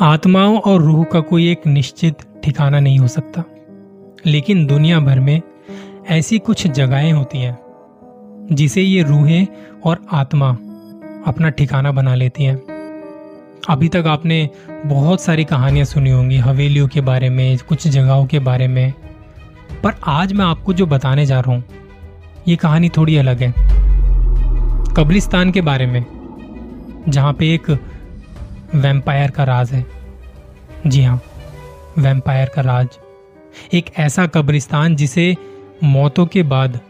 आत्माओं और रूह का कोई एक निश्चित ठिकाना नहीं हो सकता। लेकिन दुनिया भर में ऐसी कुछ जगहें होती हैं, जिसे ये रूहें और आत्मा अपना ठिकाना बना लेती हैं। अभी तक आपने बहुत सारी कहानियाँ सुनी होंगी, हवेलियों के बारे में, कुछ जगहों के बारे में। पर आज मैं आपको जो बताने जा रहा हूँ, ये कहानी थोड़ी अलग है। कब्रिस्तान के बारे में, जहाँ पे एक वैम्पायर का राज है। जी हाँ वैम्पायर का राज। एक ऐसा कब्रिस्तान जिसे मौतों के बाद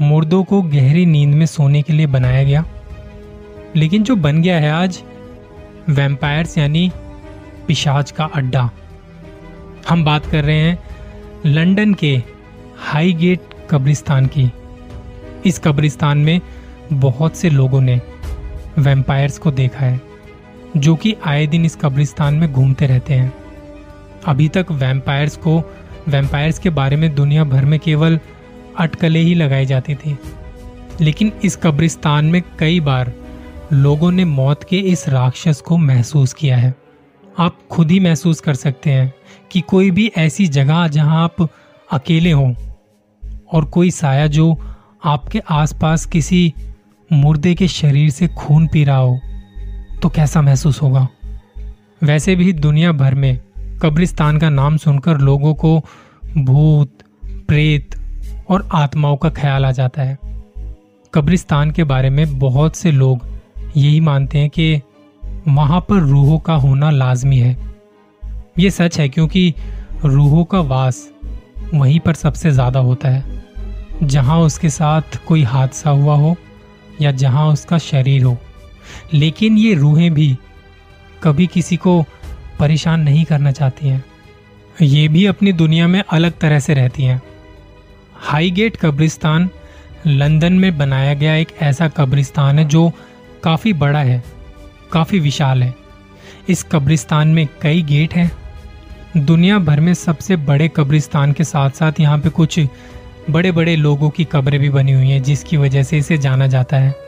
मुर्दों को गहरी नींद में सोने के लिए बनाया गया। लेकिन जो बन गया है आज वैम्पायर्स, यानी पिशाच का अड्डा। हम बात कर रहे हैं लंदन के हाई गेट कब्रिस्तान की। इस कब्रिस्तान में बहुत से लोगों ने वैम्पायर्स को देखा है। जो कि आए दिन इस कब्रिस्तान में घूमते रहते हैं। अभी तक वैम्पायर्स को वैम्पायर्स के बारे में दुनिया भर में केवल अटकलें ही लगाई जाती थी। लेकिन इस कब्रिस्तान में कई बार लोगों ने मौत के इस राक्षस को महसूस किया है। आप खुद ही महसूस कर सकते हैं कि कोई भी ऐसी जगह जहाँ आप अकेले हों और कोई साया जो आपके आसपास किसी मुर्दे के शरीर से खून पी रहा हो। तो कैसा महसूस होगा? वैसे भी दुनिया भर में कब्रिस्तान का नाम सुनकर लोगों को भूत, प्रेत और आत्माओं का ख्याल आ जाता है। कब्रिस्तान के बारे में बहुत से लोग यही मानते हैं कि वहाँ पर रूहों का होना लाजमी है। ये सच है क्योंकि रूहों का वास वहीं पर सबसे ज़्यादा होता है। जहाँ उसके साथ कोई हादसा हुआ हो या जहाँ उसका शरीर हो लेकिन ये रूहें भी कभी किसी को परेशान नहीं करना चाहती हैं। ये भी अपनी दुनिया में अलग तरह से रहती हैं। हाईगेट कब्रिस्तान लंदन में बनाया गया एक ऐसा कब्रिस्तान है जो काफ़ी बड़ा है, काफ़ी विशाल है। इस कब्रिस्तान में कई गेट हैं। दुनिया भर में सबसे बड़े कब्रिस्तान के साथ साथ यहाँ पे कुछ बड़े बड़े लोगों की कब्रें भी बनी हुई हैं, जिसकी वजह से इसे जाना जाता है।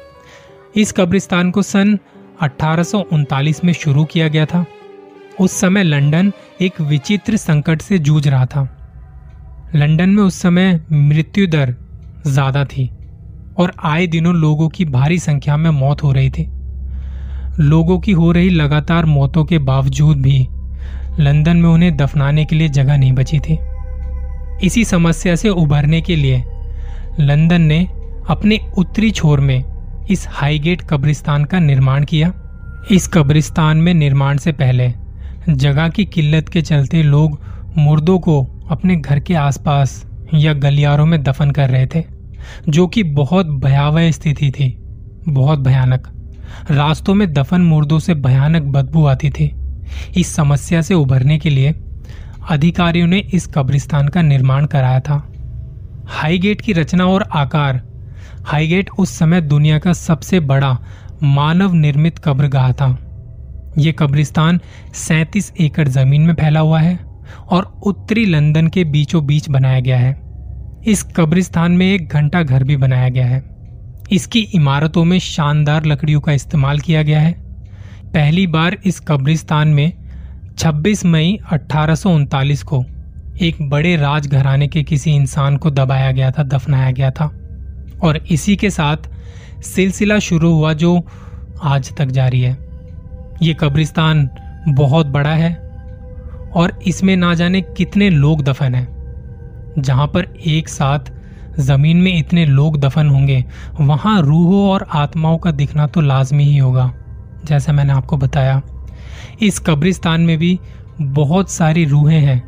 इस कब्रिस्तान को सन अठारह सौ उनतालीस में शुरू किया गया था। उस समय लंदन एक विचित्र संकट से जूझ रहा था। लंदन में उस समय मृत्यु दर ज़्यादा थी और आए दिनों लोगों की भारी संख्या में मौत हो रही थी। लोगों की हो रही लगातार मौतों के बावजूद भी लंदन में उन्हें दफनाने के लिए जगह नहीं बची थी। इसी समस्या से उभरने के लिए लंदन ने अपने उत्तरी छोर में इस हाईगेट कब्रिस्तान का निर्माण किया। इस कब्रिस्तान में निर्माण से पहले, जगह की किल्लत के चलते लोग मुर्दों को अपने घर के आसपास या गलियारों में दफन कर रहे थे, जो कि बहुत भयावह स्थिति थी। बहुत भयानक। रास्तों में दफन मुर्दों से भयानक बदबू आती थी। इस समस्या से उभरने के लिए अधिकारियों ने इस कब्रिस्तान का निर्माण कराया था। हाईगेट की रचना और आकार हाईगेट उस समय दुनिया का सबसे बड़ा मानव निर्मित कब्रगाह था। ये कब्रिस्तान 37 एकड़ ज़मीन में फैला हुआ है और उत्तरी लंदन के बीचों बीच बनाया गया है। इस कब्रिस्तान में एक घंटा घर भी बनाया गया है। इसकी इमारतों में शानदार लकड़ियों का इस्तेमाल किया गया है। पहली बार इस कब्रिस्तान में 26 मई अठारह सौ उनतालीस को एक बड़े राजघराने के किसी इंसान को दबाया गया था, दफनाया गया था। और इसी के साथ सिलसिला शुरू हुआ जो आज तक जारी है। ये कब्रिस्तान बहुत बड़ा है और इसमें ना जाने कितने लोग दफन हैं। जहाँ पर एक साथ ज़मीन में इतने लोग दफन होंगे, वहाँ रूहों और आत्माओं का दिखना तो लाजमी ही होगा, जैसा मैंने आपको बताया। इस कब्रिस्तान में भी बहुत सारी रूहें हैं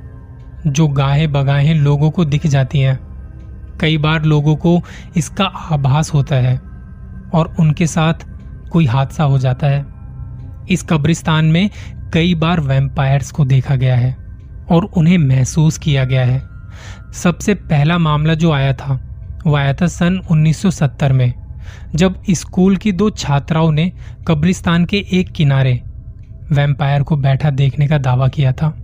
जो गाहे बगाहे लोगों को दिख जाती हैं। कई बार लोगों को इसका आभास होता है और उनके साथ कोई हादसा हो जाता है। इस कब्रिस्तान में कई बार वैम्पायर्स को देखा गया है और उन्हें महसूस किया गया है। सबसे पहला मामला जो आया था, वो आया था सन 1970 में, जब स्कूल की दो छात्राओं ने कब्रिस्तान के एक किनारे वैम्पायर को बैठा देखने का दावा किया था।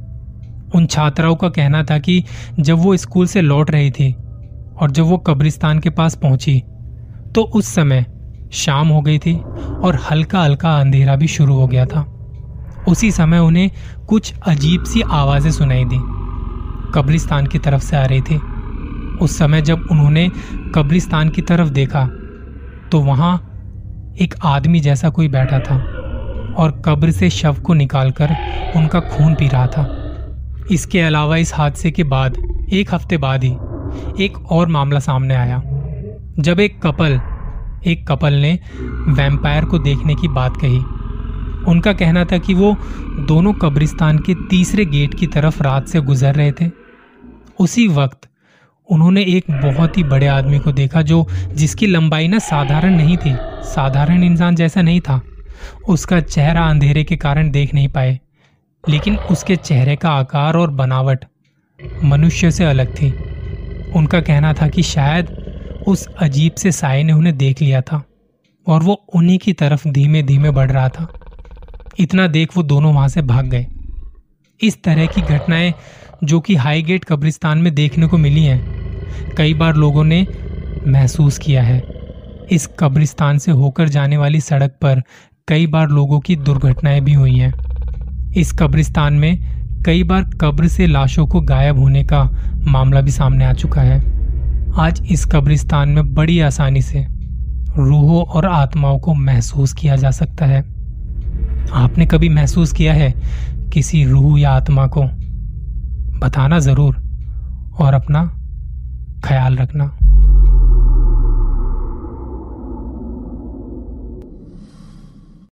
उन छात्राओं का कहना था कि जब वो स्कूल से लौट रही थी और जब वो कब्रिस्तान के पास पहुँची तो उस समय शाम हो गई थी और हल्का हल्का अंधेरा भी शुरू हो गया था। उसी समय उन्हें कुछ अजीब सी आवाज़ें सुनाई दी। कब्रिस्तान की तरफ़ से आ रही थी। उस समय जब उन्होंने कब्रिस्तान की तरफ़ देखा तो वहाँ एक आदमी जैसा कोई बैठा था और कब्र से शव को निकालकर उनका खून पी रहा था। इसके अलावा इस हादसे के बाद, एक हफ़्ते बाद ही एक और मामला सामने आया। जब एक कपल एक कपल ने वैम्पायर को देखने की बात कही। उनका कहना था कि वो दोनों कब्रिस्तान के तीसरे गेट की तरफ़ रात से गुजर रहे थे। उसी वक्त उन्होंने एक बहुत ही बड़े आदमी को देखा जो जिसकी लंबाई ना साधारण नहीं थी, साधारण इंसान जैसा नहीं था। उसका चेहरा अंधेरे के कारण देख नहीं पाए, लेकिन उसके चेहरे का आकार और बनावट मनुष्य से अलग थी। उनका कहना था कि शायद उस अजीब से साय ने उन्हें देख लिया था और वो उन्हीं की तरफ़ धीमे धीमे बढ़ रहा था। इतना देख वो दोनों वहाँ से भाग गए। इस तरह की घटनाएँ जो कि हाई गेट कब्रिस्तान में देखने को मिली हैं, कई बार लोगों ने महसूस किया है। इस कब्रिस्तान से होकर जाने वाली सड़क पर कई बार लोगों की दुर्घटनाएँ भी हुई हैं। इस कब्रिस्तान में कई बार कब्र से लाशों को गायब होने का मामला भी सामने आ चुका है। आज इस कब्रिस्तान में बड़ी आसानी से रूहों और आत्माओं को महसूस किया जा सकता है। आपने कभी महसूस किया है किसी रूह या आत्मा को? बताना ज़रूर और अपना ख्याल रखना।